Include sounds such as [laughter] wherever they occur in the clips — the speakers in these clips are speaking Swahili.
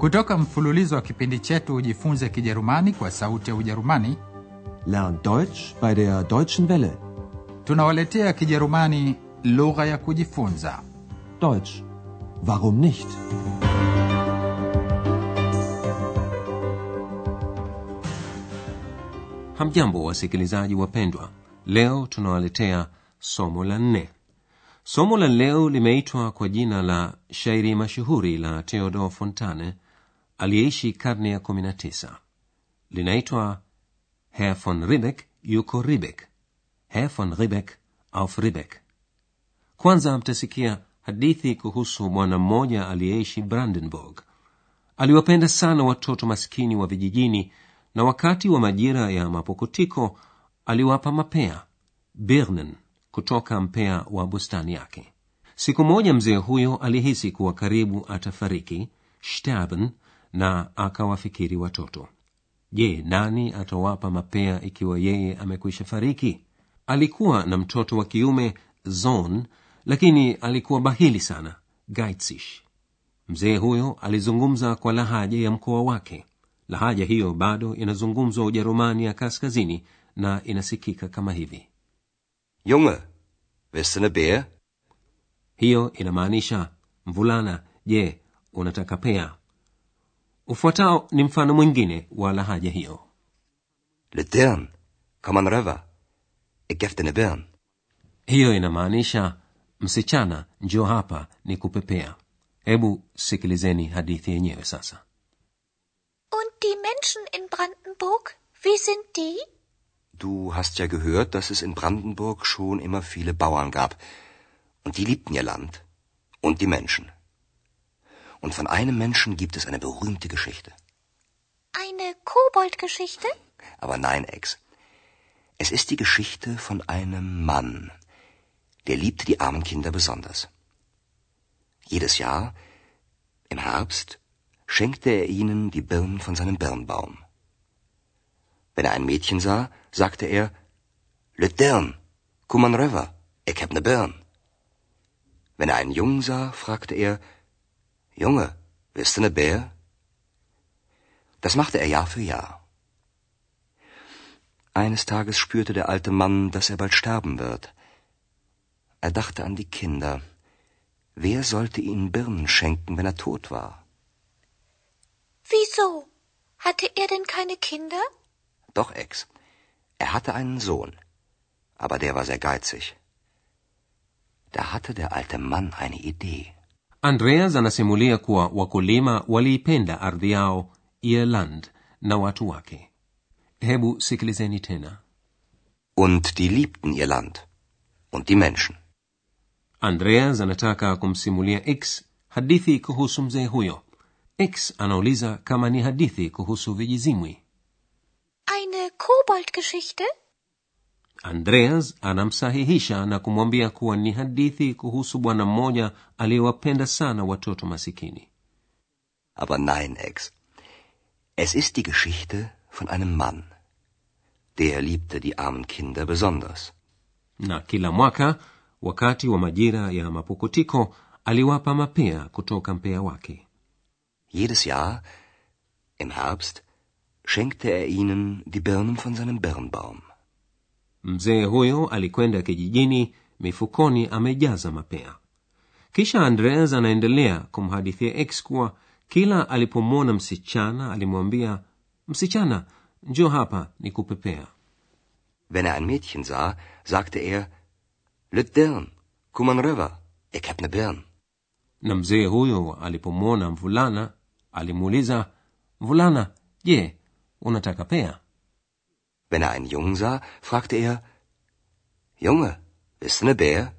Kutoka mfululizo wa kipindi chetu Ujifunze Kijerumani kwa Sauti ya Ujerumani, Lern Deutsch bei der Deutschen Welle. tunawaletea Kijerumani lugha ya kujifunza. Deutsch. Warum nicht? Hamjambo wasikilizaji wapendwa, leo tunawaletea somo la nne. Somo la leo limeitwa kwa jina la shairi mashuhuri la Theodor Fontane aliyeishi karne ya 19. Linaitwa Herr von ribek yuko ribek Herr von ribek auf ribek Kwanza mtasikia hadithi kuhusu bwana mmoja aliyeishi Brandenburg. Aliwapenda sana watoto maskini wa vijijini, na wakati wa majira ya mapokotiko aliwapa mapea birnen kutoka mpea wa bustani yake. Siku moja mzee huyo alihisi kuwa karibu atafariki sterben, na akawafikiri watoto, je, nani atawapa mapea ikiwa yeye amekwisha fariki? Alikuwa na mtoto wa kiume zon lakini alikuwa bahili sana gaitsish Mzee huyo alizungumza kwa lahaja ya mkoa wake. Lahaja hiyo bado inazungumzwa Ujerumani ya kaskazini na inasikika kama hivi. Junge, willst du ne? Hiyo inamaanisha mvulana, je, unataka pea? Ufuatao ni mfano mwingine wa lahaja hiyo. Le Dirn, komm an röver. Ich gef dir ne Birn. Hiyo inamaanisha msichana, njoo hapa ni kupepea. Hebu sikilizeni hadithi yenyewe sasa. Und die Menschen in Brandenburg, wie sind die? Du hast ja gehört, dass es in Brandenburg schon immer viele Bauern gab. Und die liebten ihr Land. Und die Menschen. Und von einem Menschen gibt es eine berühmte Geschichte. Eine Koboldgeschichte? Aber nein, Ex. Es ist die Geschichte von einem Mann. Der liebte die armen Kinder besonders. Jedes Jahr, im Herbst, schenkte er ihnen die Birnen von seinem Birnbaum. Wenn er ein Mädchen sah, sagte er, Le Dirn, komm an röver, ich hab ne Birn. Wenn er einen Jungen sah, fragte er, Junge, willst du ne Bär? Das machte er Jahr für Jahr. Eines Tages spürte der alte Mann, dass er bald sterben wird. Er dachte an die Kinder. Wer sollte ihnen Birnen schenken, wenn er tot war? Wieso? Hatte er denn keine Kinder? Doch, Ex. Er hatte einen Sohn. Aber der war sehr geizig. Da hatte der alte Mann eine Idee. Andreas anasimulia kuwa wakulima waliipenda ardhi yao Irland na watu wake. Hebu sikilizeni tena. Und die liebten ihr Land. Und die Menschen. Andreas anataka kumsimulia X hadithi kuhusu mzee huyo. X anauliza kama ni hadithi kuhusu vijizimwi. Eine Koboldgeschichte? Andreas anamsahihisha na kumwambia kuwa ni hadithi kuhusu bwana mmoja aliyewapenda sana watoto masikini. Aber nein, Ex. Es ist die Geschichte von einem Mann. Der liebte die armen Kinder besonders. Na kila mwaka wakati wa majira ya mapukutiko aliwapa mapea kutoka mpea wake. Jedes Jahr, im Herbst, schenkte er ihnen die Birnen von seinem Birnbaum. Mzee huyo alikwenda kijijini, mifukoni amejaza mapea. Kisha Andreas anaendelea kumhadithia X kuwa kila alipomwona msichana alimwambia, msichana, njo hapa ni kupepea. Wenn er ein Mädchen sah, sagte er, Le kuman komm ik heb ne Birn. Na mzee huyo alipomwona mvulana alimuuliza, mvulana, je, unataka pea? Wenn er einen Jungen sah, fragte er, Junge, du ne Bär?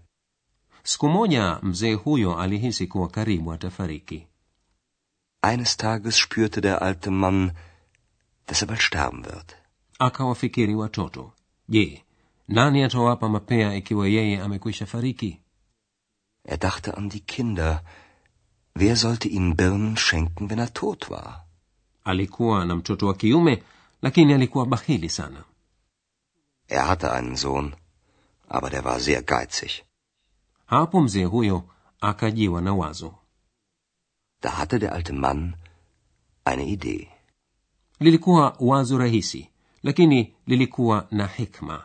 Siku moja mzee huyo alihisi kuwa karibu atafariki. Eines Tages spürte der alte Mann, dass er bald sterben wird. Akawafikiri watoto, je, nani atawapa mapea ikiwa yeye amekwisha fariki? Er dachte an die Kinder. Wer sollte ihnen Birnen schenken, wenn er tot war? Alikuwa na mtoto wa kiume, lakini alikuwa bahili sana. Er hatte einen Sohn, aber der war sehr geizig. Hapo mzee huyo akajiwa na wazo. Da hatte der alte Mann Eine Idee. lilikuwa wazo rahisi lakini lilikuwa na hikma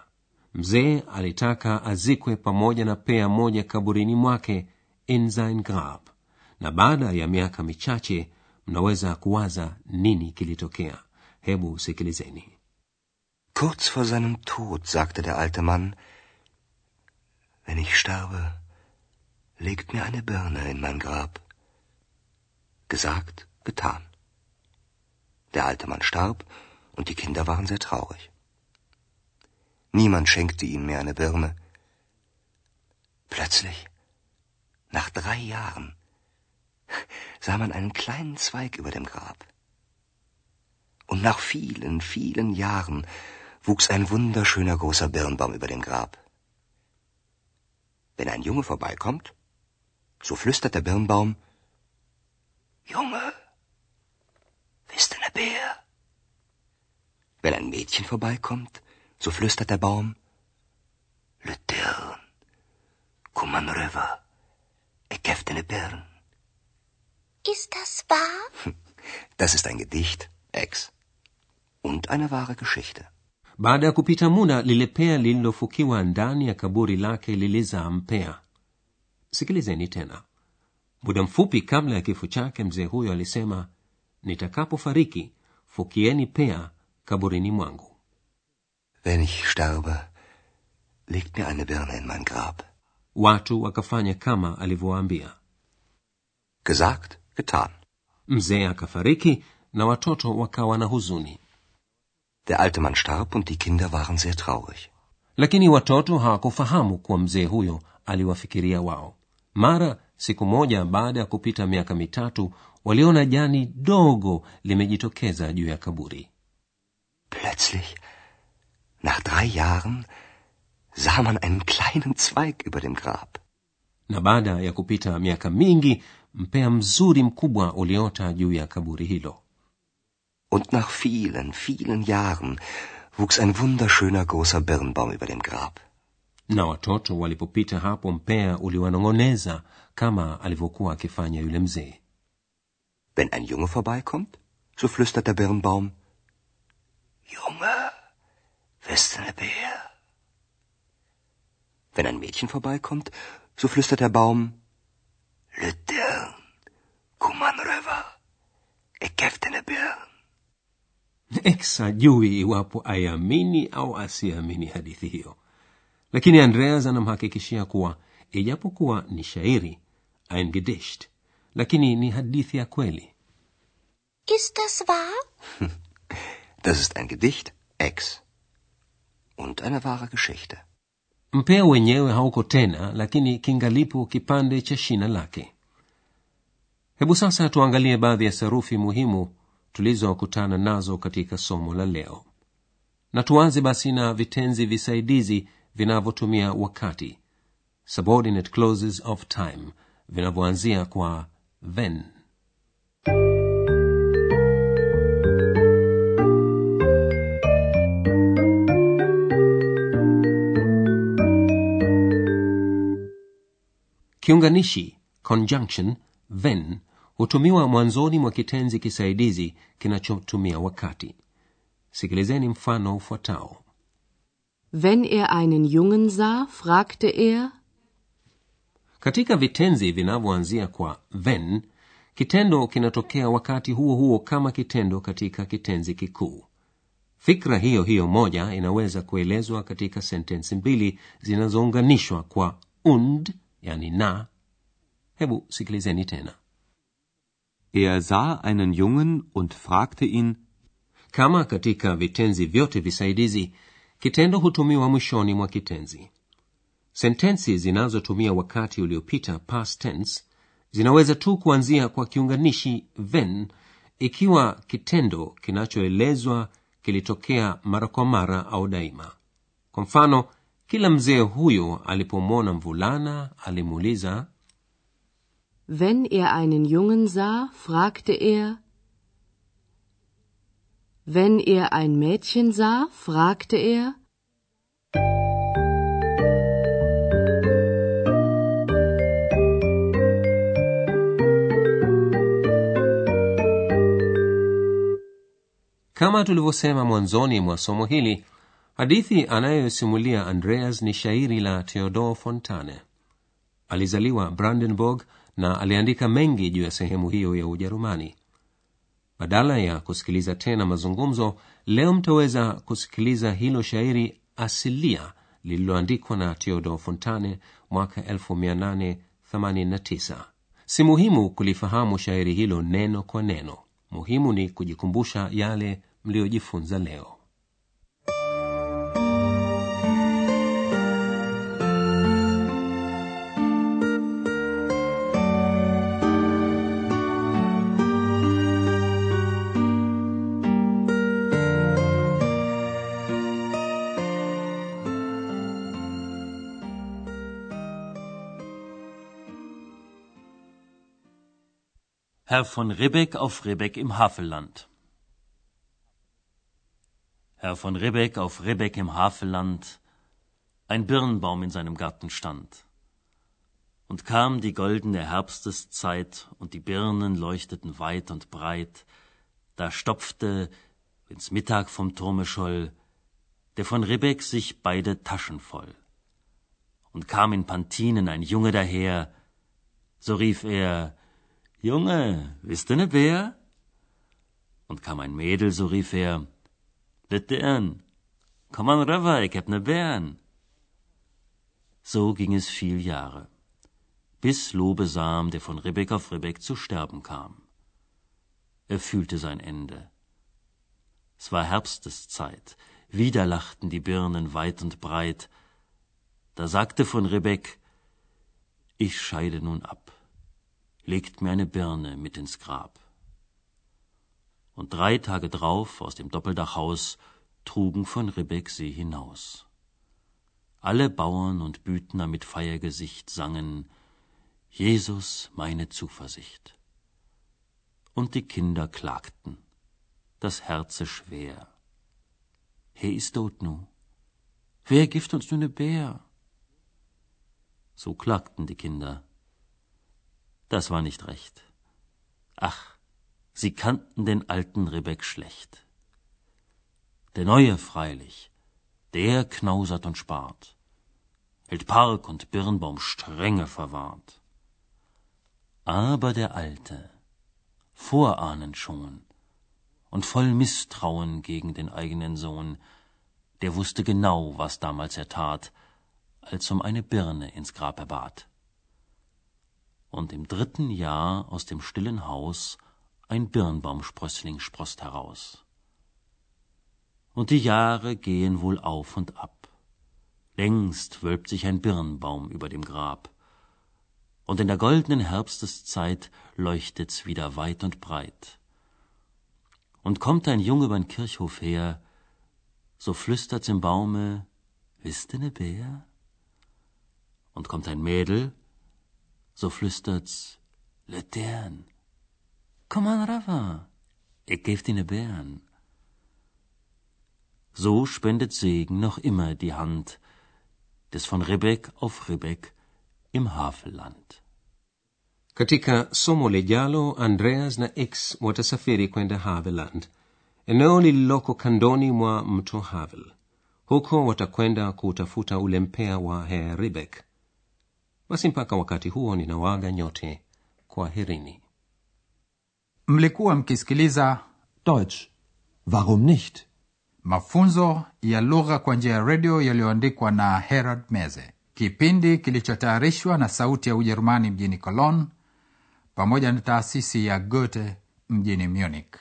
mzee alitaka azikwe pamoja na pea moja kaburini mwake in sein grab na baada ya miaka michache mnaweza kuwaza nini kilitokea Kurz vor seinem Tod sagte der alte Mann, wenn ich sterbe, legt mir eine Birne in mein Grab. Gesagt, getan. Der alte Mann starb und die Kinder waren sehr traurig. Niemand schenkte ihnen mehr eine Birne. Plötzlich, nach drei Jahren, sah man einen kleinen Zweig über dem Grab. Und nach vielen, vielen Jahren wuchs ein wunderschöner großer Birnbaum über dem Grab. Wenn ein Junge vorbeikommt, so flüstert der Birnbaum, Junge, bist du ne Bär? Wenn ein Mädchen vorbeikommt, so flüstert der Baum, Le Dirn, Kuman River, ich hef ne Birn. Ist das wahr? [laughs] Das ist ein Gedicht, Ex. Und eine wahre Geschichte. baada ya kupita muda lile pea lililofukiwa ndani ya kaburi lake lilizaa mpea sikilizeni tena muda mfupi kabla ya kifo chake mzee huyo alisema nitakapofariki fukieni pea kaburini mwangu Wenn ich sterbe, legt mir eine Birne in mein Grab. watu wakafanya kama alivyowaambia Gesagt, getan. mzee akafariki na watoto wakawa na huzuni Der alte Mann starb und die Kinder waren sehr traurig. lakini watoto hawakufahamu kuwa mzee huyo aliwafikiria wao mara siku moja baada ya kupita miaka mitatu waliona jani dogo limejitokeza juu ya kaburi Plötzlich, nach drei Jahren, sah man einen kleinen Zweig über dem Grab. na baada ya kupita miaka mingi mpea mzuri mkubwa uliota juu ya kaburi hilo Und nach vielen, vielen Jahren wuchs ein wunderschöner großer Birnbaum über dem Grab. na watoto walipopita hapo mpea uliwanong'oneza kama alivyokuwa akifanya yule mzee Wenn ein Junge vorbeikommt, so flüstert der Birnbaum, Junge, bist du ne Bär? Wenn ein Mädchen vorbeikommt, so flüstert der Baum, Le Dirn, Kuman River, ich ne Birn. X hajui iwapo aiamini au asiamini hadithi hiyo lakini andreas anamhakikishia kuwa ijapokuwa ni shairi ein gedicht lakini ni hadithi ya kweli Ist das wahr? [laughs] Das ist ein Gedicht, Ex. Und eine wahre Geschichte. mpea wenyewe hauko tena lakini kingalipo kipande cha shina lake hebu sasa tuangalie baadhi ya sarufi muhimu tulizokutana nazo katika somo la leo. Na tuanze basi na vitenzi visaidizi vinavyotumia wakati subordinate clauses of time vinavyoanzia kwa then. Kiunganishi conjunction then hutumiwa mwanzoni mwa kitenzi kisaidizi kinachotumia wakati. Sikilizeni mfano ufuatao. Wenn er einen Jungen sah, fragte er, katika vitenzi vinavyoanzia kwa wenn, kitendo kinatokea wakati huo huo kama kitendo katika kitenzi kikuu. Fikra hiyo hiyo moja inaweza kuelezwa katika sentensi mbili zinazounganishwa kwa und yani na. Hebu sikilizeni tena Er sah einen Jungen und fragte ihn, kama katika vitenzi vyote visaidizi kitendo hutumiwa mwishoni mwa kitenzi. Sentensi zinazotumia wakati uliopita past tense zinaweza tu kuanzia kwa kiunganishi then ikiwa kitendo kinachoelezwa kilitokea mara kwa mara au daima. Kwa mfano kila mzee huyo alipomwona mvulana alimuuliza wenn er einen Jungen sah, fragte er, wenn er ein Mädchen sah, fragte er, kama tulivyosema mwanzoni mwa somo hili hadithi anayosimulia andreas ni shairi la theodor fontane alizaliwa brandenburg na aliandika mengi juu ya sehemu hiyo ya ujerumani. Badala ya kusikiliza tena mazungumzo leo mtaweza kusikiliza hilo shairi asilia lililoandikwa na theodor fontane mwaka 1889 si muhimu kulifahamu shairi hilo neno kwa neno. Muhimu ni kujikumbusha yale mliyojifunza leo Herr von Ribbeck auf Ribbeck im Havelland. Herr von Ribbeck auf Ribbeck im Havelland, ein Birnbaum in seinem Garten stand. Und kam die goldene Herbsteszeit, und die Birnen leuchteten weit und breit, da stopfte, wenn's Mittag vom Turme scholl, der von Ribbeck sich beide Taschen voll. Und kam in Pantinen ein Junge daher, so rief er, Junge, bist du ne Bär? Und kam ein Mädel, so rief er, Bitte komm an rüber, ich hab ne Bären. So ging es viel Jahre, bis Lobesam, der von Ribbeck auf Ribbeck zu sterben kam. Er fühlte sein Ende. Es war Herbsteszeit, wieder lachten die Birnen weit und breit. Da sagte von Ribbeck, ich scheide nun ab legt mir eine Birne mit ins Grab. Und drei Tage drauf aus dem Doppeldachhaus trugen von Ribbeck sie hinaus. Alle Bauern und Büdner mit Feiergesicht sangen Jesus meine Zuversicht. Und die Kinder klagten, das Herze schwer. He ist tot nu. Wer gift uns nu ne Bär? So klagten die Kinder das war nicht recht. Ach, sie kannten den alten Ribbeck schlecht. Der Neue freilich, der knausert und spart, hält Park und Birnbaum strenge verwahrt. Aber der Alte, vorahnend schon und voll Misstrauen gegen den eigenen Sohn, der wusste genau, was damals er tat, als um eine Birne ins Grab er bat und im dritten Jahr aus dem stillen Haus ein Birnbaumsprössling sproßt heraus. Und die Jahre gehen wohl auf und ab. Längst wölbt sich ein Birnbaum über dem Grab. Und in der goldenen Herbsteszeit leuchtet's wieder weit und breit. Und kommt ein Junge übern Kirchhof her, so flüstert's im Baume, wisst ne Bär? Und kommt ein Mädel, so flüstert's Letern. Komm an, Rafa, ich geb dir ne Bären. So spendet Segen noch immer die Hand des von Ribbeck auf Ribbeck im Havelland. katika somo lijalo andreas na x watasafiri kwenda haveland eneo lililoko kandoni mwa mto havel huko watakwenda kuutafuta ule mpea wa herr ribek basi mpaka wakati huo ninawaga nyote kwaherini mlikuwa mkisikiliza Deutsch. Warum nicht? mafunzo ya lugha kwa njia ya redio yaliyoandikwa na herald meze kipindi kilichotayarishwa na sauti ya ujerumani mjini cologne pamoja na taasisi ya goethe mjini munich